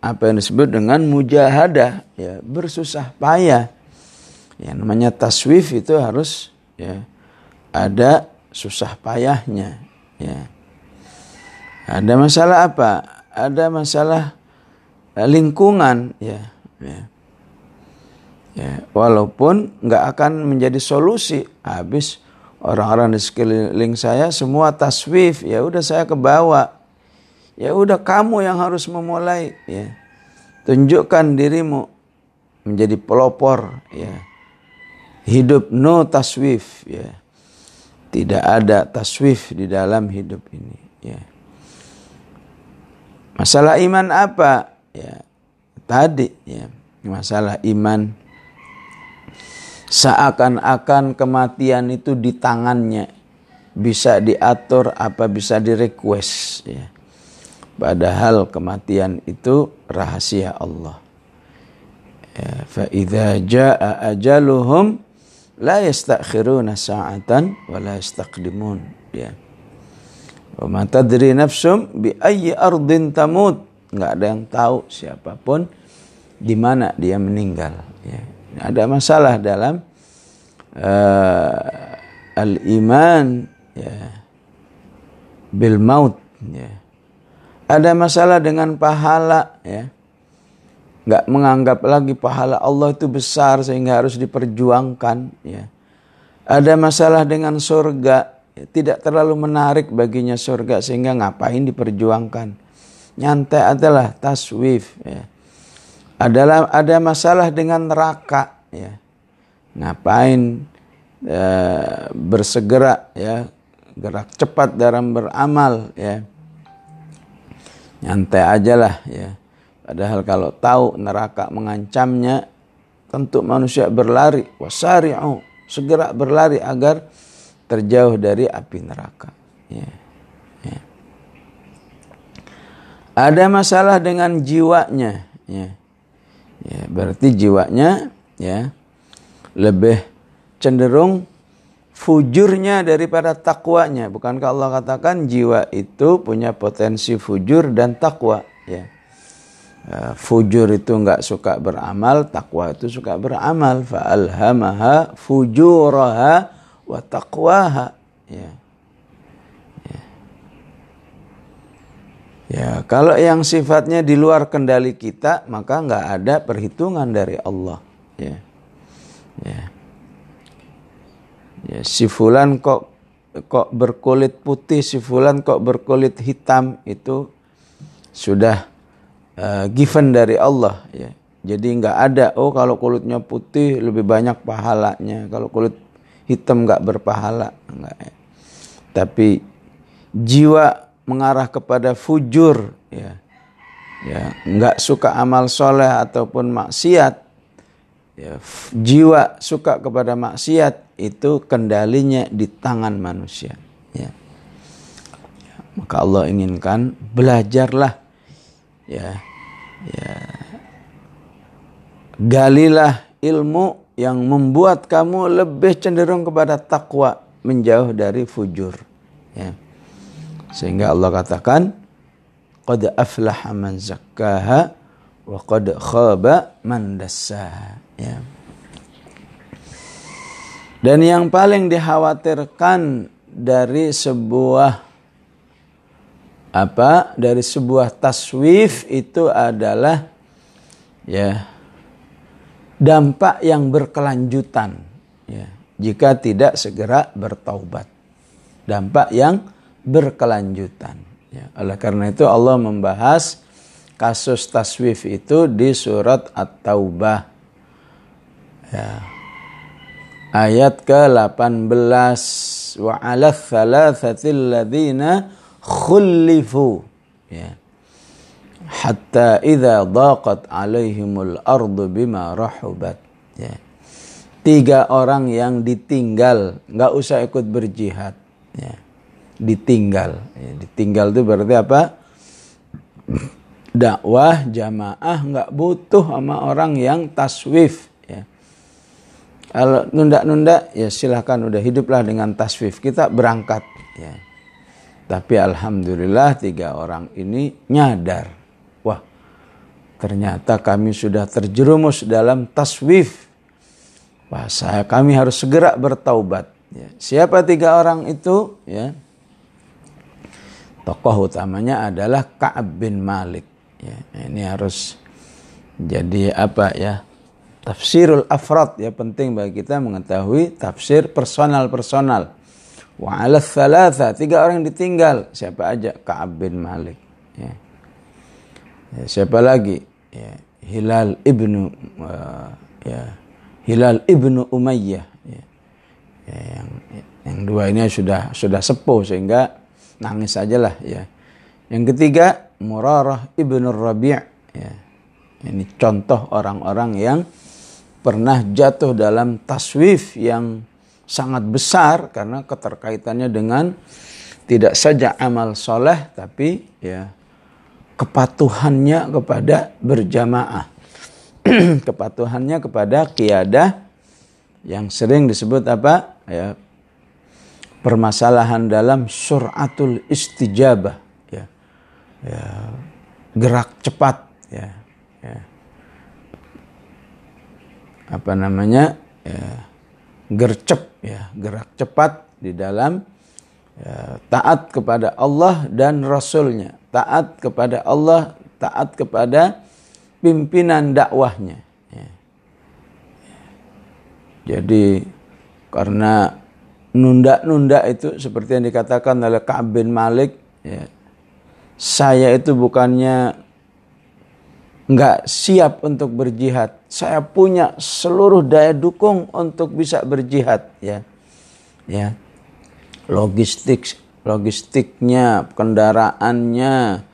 apa yang disebut dengan mujahadah. Ya bersusah payah. Ya namanya taswif itu harus ya ada susah payahnya. Ya. Ada masalah apa? Ada masalah eh, lingkungan. Ya ya, ya walaupun nggak akan menjadi solusi. Habis orang-orang di sekeliling saya semua taswif. Ya udah saya ke bawah ya udah kamu yang harus memulai ya. Tunjukkan dirimu menjadi pelopor ya. Hidup no taswif ya. Tidak ada taswif di dalam hidup ini ya. Masalah iman apa? Ya tadi ya. Masalah iman. Seakan-akan kematian itu di tangannya. Bisa diatur apa bisa direquest ya padahal kematian itu rahasia Allah ya fa idza jaa ajaluhum la yastakhiruna sa'atan wa la yastaqdimun ya Wa tadri nafsum bi ayyi ardin tamut. Enggak ada yang tahu siapa pun di mana dia meninggal. Ya. Ada masalah dalam uh, al-iman ya, bil maut. Ya. Ada masalah dengan pahala. Ya. Nggak menganggap lagi pahala Allah itu besar sehingga harus diperjuangkan. Ya. Ada masalah dengan surga tidak terlalu menarik baginya surga sehingga ngapain diperjuangkan. Nyantai adalah taswif ya. Adalah ada masalah dengan neraka ya. Ngapain ya, bersegera ya, gerak cepat dalam beramal ya. Nyantai aja lah ya. Padahal kalau tahu neraka mengancamnya tentu manusia berlari wasari'u segera berlari agar terjauh dari api neraka. Ya. Ya. Ada masalah dengan jiwanya. Ya. Ya, berarti jiwanya ya lebih cenderung fujurnya daripada takwanya. Bukankah Allah katakan jiwa itu punya potensi fujur dan takwa? Ya. Uh, fujur itu nggak suka beramal, takwa itu suka beramal. Fa'alhamaha fujuraha wa taqwaha ya. ya. Ya, kalau yang sifatnya di luar kendali kita, maka nggak ada perhitungan dari Allah. Ya, ya, ya. Si fulan kok kok berkulit putih, si fulan kok berkulit hitam itu sudah uh, given dari Allah. Ya, jadi nggak ada. Oh, kalau kulitnya putih lebih banyak pahalanya. Kalau kulit hitam nggak berpahala enggak ya. tapi jiwa mengarah kepada fujur ya ya nggak suka amal soleh ataupun maksiat ya jiwa suka kepada maksiat itu kendalinya di tangan manusia. Ya, ya maka Allah inginkan belajarlah. Ya ya. Galilah ilmu yang membuat kamu lebih cenderung kepada takwa menjauh dari fujur. Ya. sehingga Allah katakan qad aflaha man zakkaha wa qad khaba man dassaha ya. dan yang paling dikhawatirkan dari sebuah apa dari sebuah taswif itu adalah ya dampak yang berkelanjutan ya, jika tidak segera bertaubat. Dampak yang berkelanjutan. Ya, oleh karena itu Allah membahas kasus taswif itu di surat At-Taubah. Ya. Ayat ke-18 wa 'ala thalathatil ladzina khulifu. Ya hatta idza daqat alaihimul ardu bima rahubat ya. tiga orang yang ditinggal nggak usah ikut berjihad ya. ditinggal ya. ditinggal itu berarti apa dakwah jamaah nggak butuh sama orang yang taswif. Kalau nunda-nunda ya silahkan udah hiduplah dengan taswif kita berangkat ya. tapi alhamdulillah tiga orang ini nyadar Ternyata kami sudah terjerumus dalam taswif. Wah, saya kami harus segera bertaubat. Ya. Siapa tiga orang itu? Ya. Tokoh utamanya adalah Ka'ab bin Malik. Ya, ini harus jadi apa ya? Tafsirul afrad ya penting bagi kita mengetahui tafsir personal-personal. Wa ala thalatha, tiga orang ditinggal. Siapa aja? Ka'ab bin Malik. Ya. Ya, siapa lagi? ya, Hilal ibnu uh, ya Hilal ibnu Umayyah ya. Ya, yang yang dua ini sudah sudah sepuh sehingga nangis saja lah ya. Yang ketiga Murarah ibnu Rabi' ya. Ini contoh orang-orang yang pernah jatuh dalam taswif yang sangat besar karena keterkaitannya dengan tidak saja amal soleh tapi ya kepatuhannya kepada berjamaah. kepatuhannya kepada kiadah yang sering disebut apa? Ya, permasalahan dalam suratul istijabah ya. ya gerak cepat ya, ya. Apa namanya ya, gercep ya gerak cepat di dalam ya, taat kepada Allah dan Rasulnya taat kepada Allah taat kepada pimpinan dakwahnya ya. jadi karena nunda-nunda itu seperti yang dikatakan oleh Ka'ab bin Malik ya, saya itu bukannya nggak siap untuk berjihad. Saya punya seluruh daya dukung untuk bisa berjihad ya. Ya. Logistik logistiknya, kendaraannya,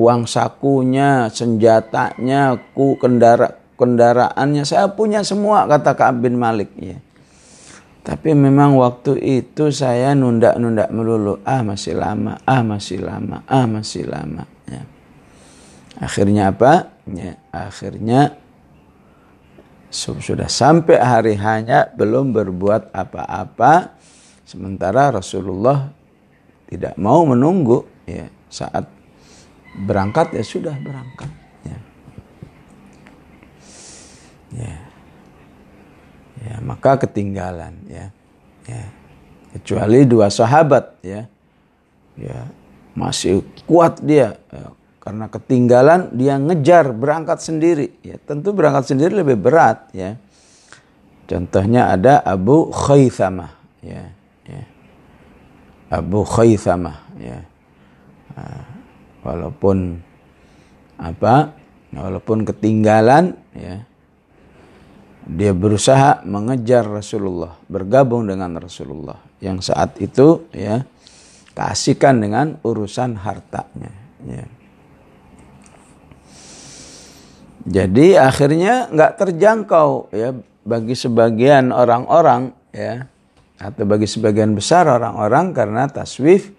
uang sakunya, senjatanya, ku kendara kendaraannya saya punya semua kata Ka'ab bin Malik ya. Tapi memang waktu itu saya nunda-nunda melulu. Ah masih lama, ah masih lama, ah masih lama. Ya. Akhirnya apa? Ya, akhirnya sudah sampai hari hanya belum berbuat apa-apa. Sementara Rasulullah tidak mau menunggu. Ya, saat berangkat ya sudah berangkat. Ya. Ya ya maka ketinggalan ya ya kecuali dua sahabat ya ya masih kuat dia karena ketinggalan dia ngejar berangkat sendiri. Ya tentu berangkat sendiri lebih berat ya. Contohnya ada Abu Khaythamah ya ya. Abu Khaythamah ya. Nah, walaupun apa walaupun ketinggalan ya. Dia berusaha mengejar Rasulullah, bergabung dengan Rasulullah. Yang saat itu ya kasihkan dengan urusan hartanya. Ya. Jadi akhirnya nggak terjangkau ya bagi sebagian orang-orang ya atau bagi sebagian besar orang-orang karena taswif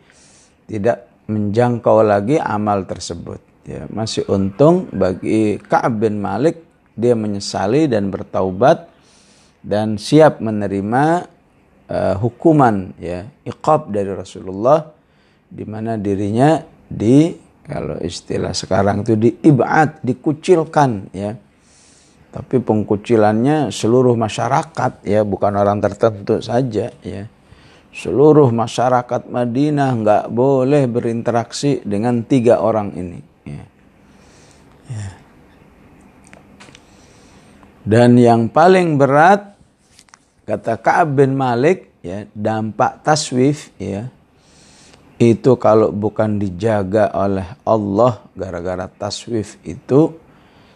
tidak menjangkau lagi amal tersebut. Ya, masih untung bagi Ka'ab bin Malik dia menyesali dan bertaubat dan siap menerima uh, hukuman ya iqab dari Rasulullah di mana dirinya di kalau istilah sekarang itu diibad dikucilkan ya tapi pengkucilannya seluruh masyarakat ya bukan orang tertentu saja ya seluruh masyarakat Madinah nggak boleh berinteraksi dengan tiga orang ini ya. Ya. Dan yang paling berat kata Ka'ab bin Malik ya dampak taswif ya itu kalau bukan dijaga oleh Allah gara-gara taswif itu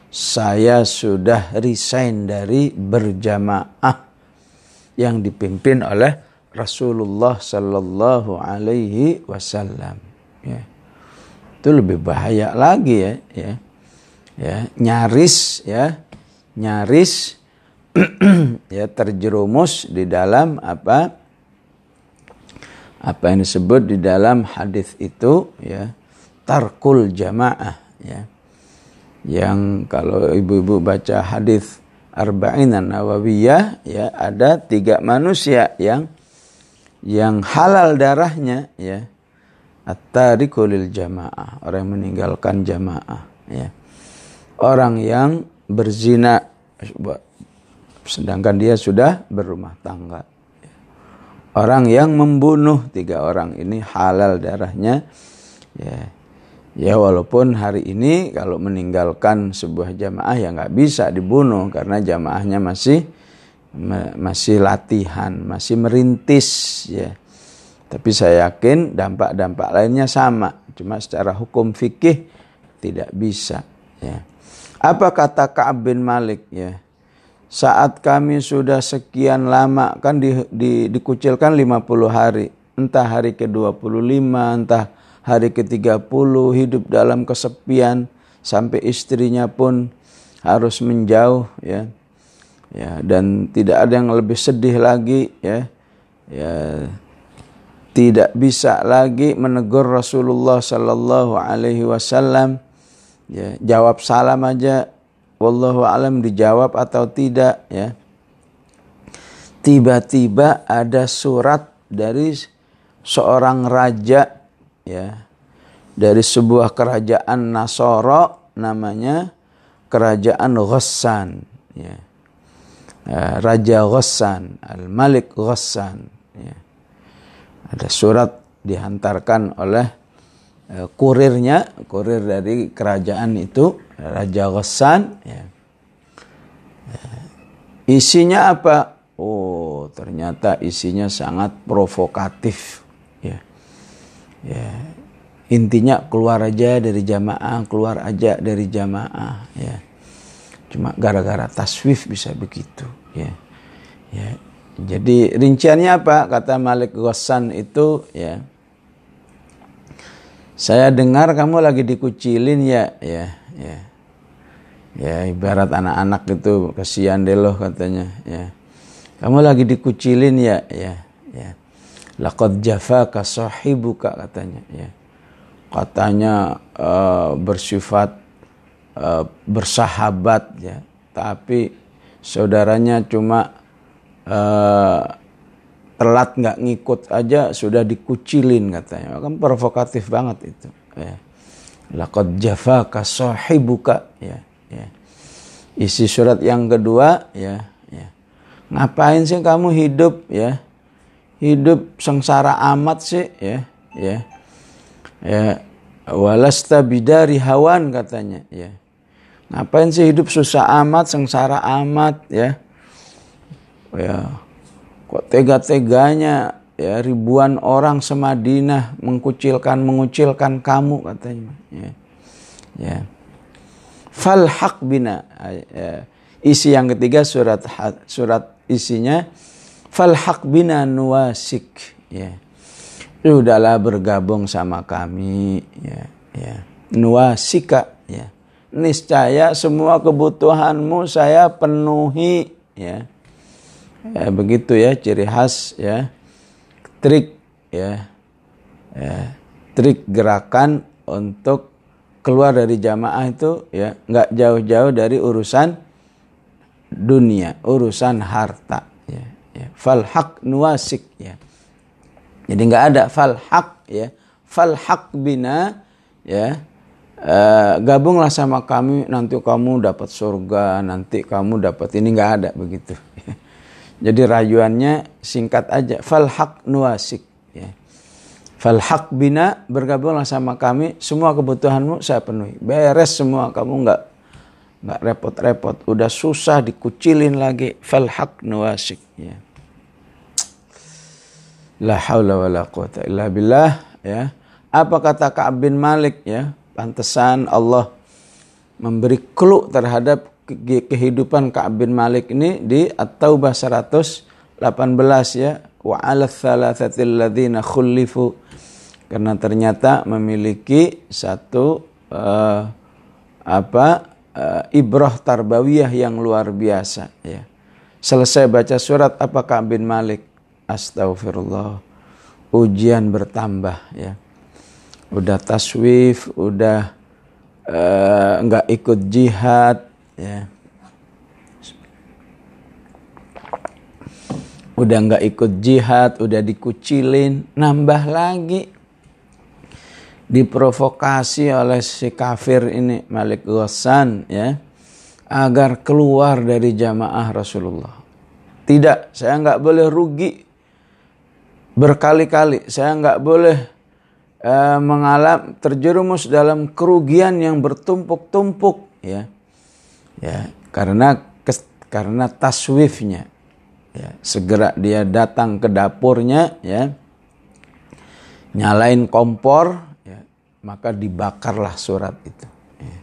saya sudah resign dari berjamaah yang dipimpin oleh Rasulullah Sallallahu Alaihi Wasallam. Ya. Itu lebih bahaya lagi ya, ya, ya nyaris ya nyaris ya terjerumus di dalam apa apa yang disebut di dalam hadis itu ya tarkul jamaah ya. Yang kalau ibu-ibu baca hadis arba'in nawawiyah ya ada tiga manusia yang yang halal darahnya ya. At-tarikulil jamaah orang yang meninggalkan jamaah ya. Orang yang berzina sedangkan dia sudah berumah tangga. Orang yang membunuh tiga orang ini halal darahnya. Ya, ya walaupun hari ini kalau meninggalkan sebuah jamaah ya nggak bisa dibunuh karena jamaahnya masih masih latihan, masih merintis ya. Tapi saya yakin dampak-dampak lainnya sama, cuma secara hukum fikih tidak bisa ya. Apa kata Ka'ab bin Malik ya? Saat kami sudah sekian lama kan di, di, dikucilkan 50 hari. Entah hari ke-25, entah hari ke-30 hidup dalam kesepian sampai istrinya pun harus menjauh ya. Ya, dan tidak ada yang lebih sedih lagi ya. Ya, tidak bisa lagi menegur Rasulullah sallallahu alaihi wasallam ya jawab salam aja wallahu alam dijawab atau tidak ya tiba-tiba ada surat dari seorang raja ya dari sebuah kerajaan Nasoro namanya kerajaan Ghassan ya. Eh, raja Ghassan Al-Malik Ghassan ya. ada surat dihantarkan oleh kurirnya kurir dari kerajaan itu Raja Ghassan ya. Eh, isinya apa? Oh ternyata isinya sangat provokatif ya. Ya. Intinya keluar aja dari jamaah keluar aja dari jamaah ya. Cuma gara-gara taswif bisa begitu ya. Ya. Jadi rinciannya apa? Kata Malik Ghassan itu ya saya dengar kamu lagi dikucilin ya ya ya ya ibarat anak-anak itu kasihan deh loh katanya ya kamu lagi dikucilin ya, ya, ya. Laqad jafaka sahibuka katanya, ya. Katanya uh, bersifat uh, bersahabat ya, tapi saudaranya cuma uh, telat nggak ngikut aja sudah dikucilin katanya. Kan provokatif banget itu. Ya. Laqad jafaka sahibuka ya, ya. Isi surat yang kedua ya Ngapain sih kamu hidup ya? Hidup sengsara amat sih ya, ya. Ya, walasta bidari hawan katanya ya. Ngapain sih hidup susah amat, sengsara amat ya? Ya. Kok tega-teganya ya ribuan orang semadinah mengkucilkan mengucilkan kamu katanya ya. Ya. Fal haq bina ya. isi yang ketiga surat surat isinya fal haq bina nuwasik ya udahlah bergabung sama kami ya ya nuwasika ya niscaya semua kebutuhanmu saya penuhi ya ya begitu ya ciri khas ya trik ya, ya trik gerakan untuk keluar dari jamaah itu ya nggak jauh-jauh dari urusan dunia, urusan harta. Ya, ya. Fal hak nuasik ya. Jadi nggak ada fal hak ya. Fal hak bina ya. Uh, gabunglah sama kami nanti kamu dapat surga nanti kamu dapat ini nggak ada begitu jadi rayuannya singkat aja. Fal hak nuasik ya. fal hak bina bergabunglah sama kami. Semua kebutuhanmu saya penuhi. Beres semua kamu nggak nggak repot-repot. Udah susah dikucilin lagi. Fal haq nawasik ya. La haula wala quwata illa billah ya. Apa kata Ka'ab bin Malik ya? Pantesan Allah memberi clue terhadap kehidupan Ka'ab bin Malik ini di At-Taubah 118 ya wa 'ala thalathatil khulifu karena ternyata memiliki satu uh, apa uh, ibrah tarbawiyah yang luar biasa ya. Selesai baca surat apa Ka'ab bin Malik? Astagfirullah. Ujian bertambah ya. Udah taswif, udah uh, ikut jihad ya. Udah nggak ikut jihad, udah dikucilin, nambah lagi diprovokasi oleh si kafir ini Malik Ghassan ya agar keluar dari jamaah Rasulullah. Tidak, saya nggak boleh rugi berkali-kali. Saya nggak boleh uh, mengalami terjerumus dalam kerugian yang bertumpuk-tumpuk ya. Ya, karena kes, karena taswifnya. Ya, segera dia datang ke dapurnya ya. Nyalain kompor maka dibakarlah surat itu. Ya.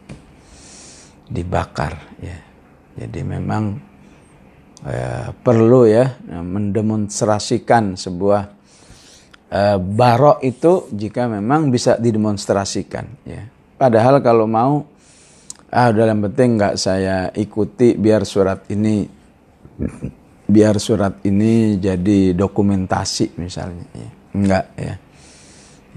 Dibakar ya. Jadi memang ya, perlu ya mendemonstrasikan sebuah eh, barok itu jika memang bisa didemonstrasikan ya. Padahal kalau mau ah dalam penting nggak saya ikuti biar surat ini biar surat ini jadi dokumentasi misalnya ya. Enggak ya.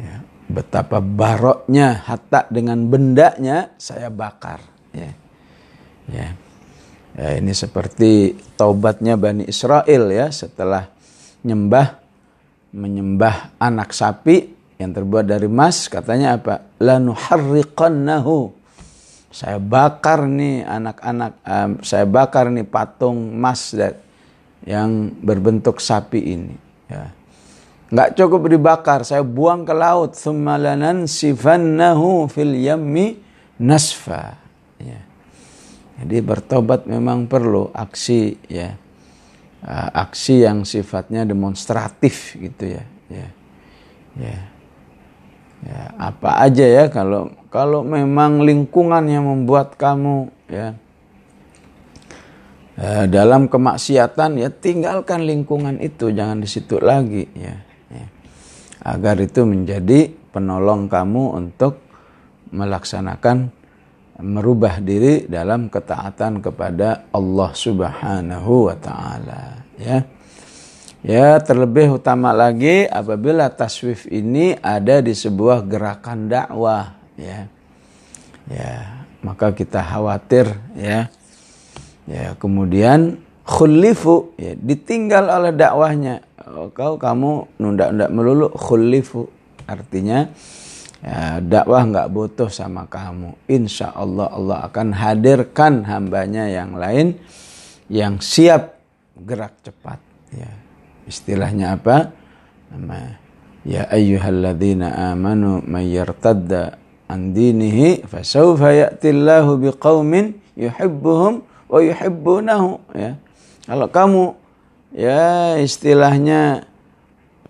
ya betapa baroknya hatta dengan bendanya saya bakar ya. ya ya ini seperti taubatnya Bani Israel ya setelah nyembah menyembah anak sapi yang terbuat dari emas katanya apa lanuharriqannahu saya bakar nih anak-anak um, saya bakar nih patung emas yang berbentuk sapi ini ya. Nggak cukup dibakar saya buang ke laut. Thumma sifannahu fil yammi nasfa ya. Jadi bertobat memang perlu aksi ya. Aksi yang sifatnya demonstratif gitu ya ya. Ya ya apa aja ya kalau kalau memang lingkungan yang membuat kamu ya eh, dalam kemaksiatan ya tinggalkan lingkungan itu jangan di situ lagi ya, ya. Agar itu menjadi penolong kamu untuk melaksanakan merubah diri dalam ketaatan kepada Allah Subhanahu wa taala ya Ya, terlebih utama lagi apabila taswif ini ada di sebuah gerakan dakwah ya. Ya maka kita khawatir ya. Ya kemudian khulifu ya ditinggal oleh dakwahnya. Oh, kau kamu nunda-nunda melulu khulifu artinya ya, dakwah nggak butuh sama kamu. Insya Allah Allah akan hadirkan hambanya yang lain yang siap gerak cepat ya istilahnya apa nama ya ayyuhalladzina amanu may yartadda an dinihi fasawfa ya'tillahu biqaumin yuhibbuhum wa yuhibbunahu ya. Kalau kamu ya istilahnya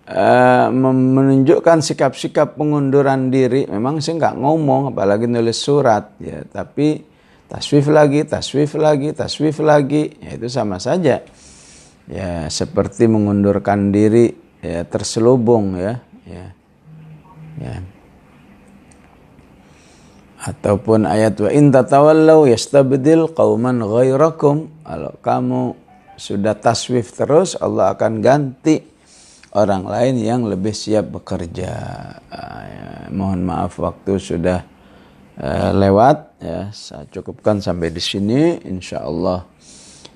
uh, menunjukkan sikap-sikap pengunduran diri, memang sih nggak ngomong apalagi nulis surat ya, tapi taswif lagi, taswif lagi, taswif lagi, ya itu sama saja. Ya seperti mengundurkan diri ya terselubung ya, ya. Ya. Ataupun ayat wa in tatawallau yastabdil qauman ghairakum kalau kamu sudah taswif terus Allah akan ganti orang lain yang lebih siap bekerja. Uh, ya, mohon maaf waktu sudah uh, lewat ya. Saya cukupkan sampai di sini. Insyaallah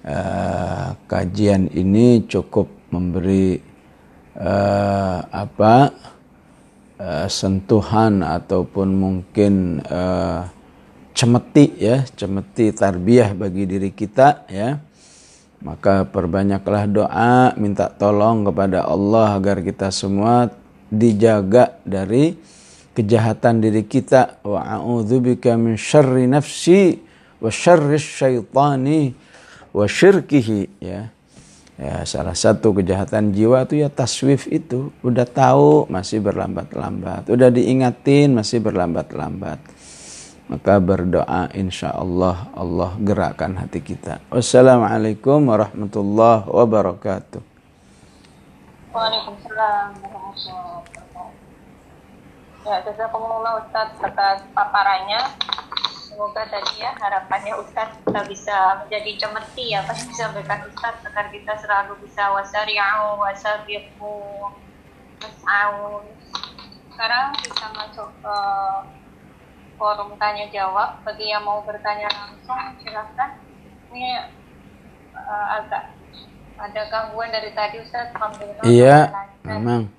uh, kajian ini cukup memberi uh, apa uh, sentuhan ataupun mungkin uh, cemeti ya, cemeti tarbiyah bagi diri kita ya. Maka perbanyaklah doa, minta tolong kepada Allah agar kita semua dijaga dari kejahatan diri kita. Wa a'udzubika min syarri nafsi wa syarri syaitani wa syirkihi ya Ya, salah satu kejahatan jiwa itu ya taswif itu. Udah tahu masih berlambat-lambat. Udah diingatin masih berlambat-lambat. Maka berdoa insya Allah Allah gerakkan hati kita. Wassalamualaikum warahmatullahi wabarakatuh. Waalaikumsalam warahmatullahi wabarakatuh. Ya, jazakumullah Ustaz atas paparannya semoga tadi ya harapannya Ustadz kita bisa menjadi cemeti ya apa yang disampaikan Ustadz agar kita selalu bisa wasari'u wasabiqu was'au. Sekarang kita masuk ke forum tanya jawab. Bagi yang mau bertanya langsung silahkan ini uh, agak ada gangguan dari tadi Ustadz iya memang.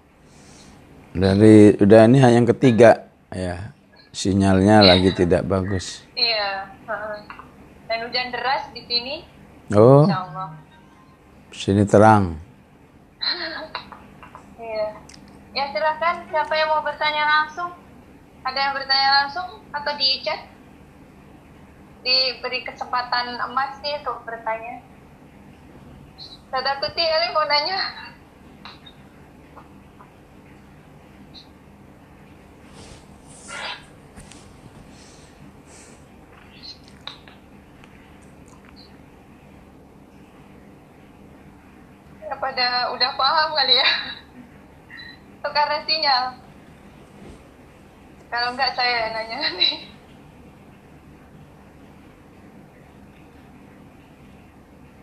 Dari udah ini hanya yang ketiga. Ya sinyalnya lagi tidak bagus. Iya. Dan hujan deras di sini. Oh. Sini terang. iya. Ya silahkan siapa yang mau bertanya langsung. Ada yang bertanya langsung atau di chat? Diberi kesempatan emas nih untuk bertanya. Sada Kuti, ada mau nanya? Pada udah paham kali ya. Itu karena sinyal. Kalau enggak saya nanya nih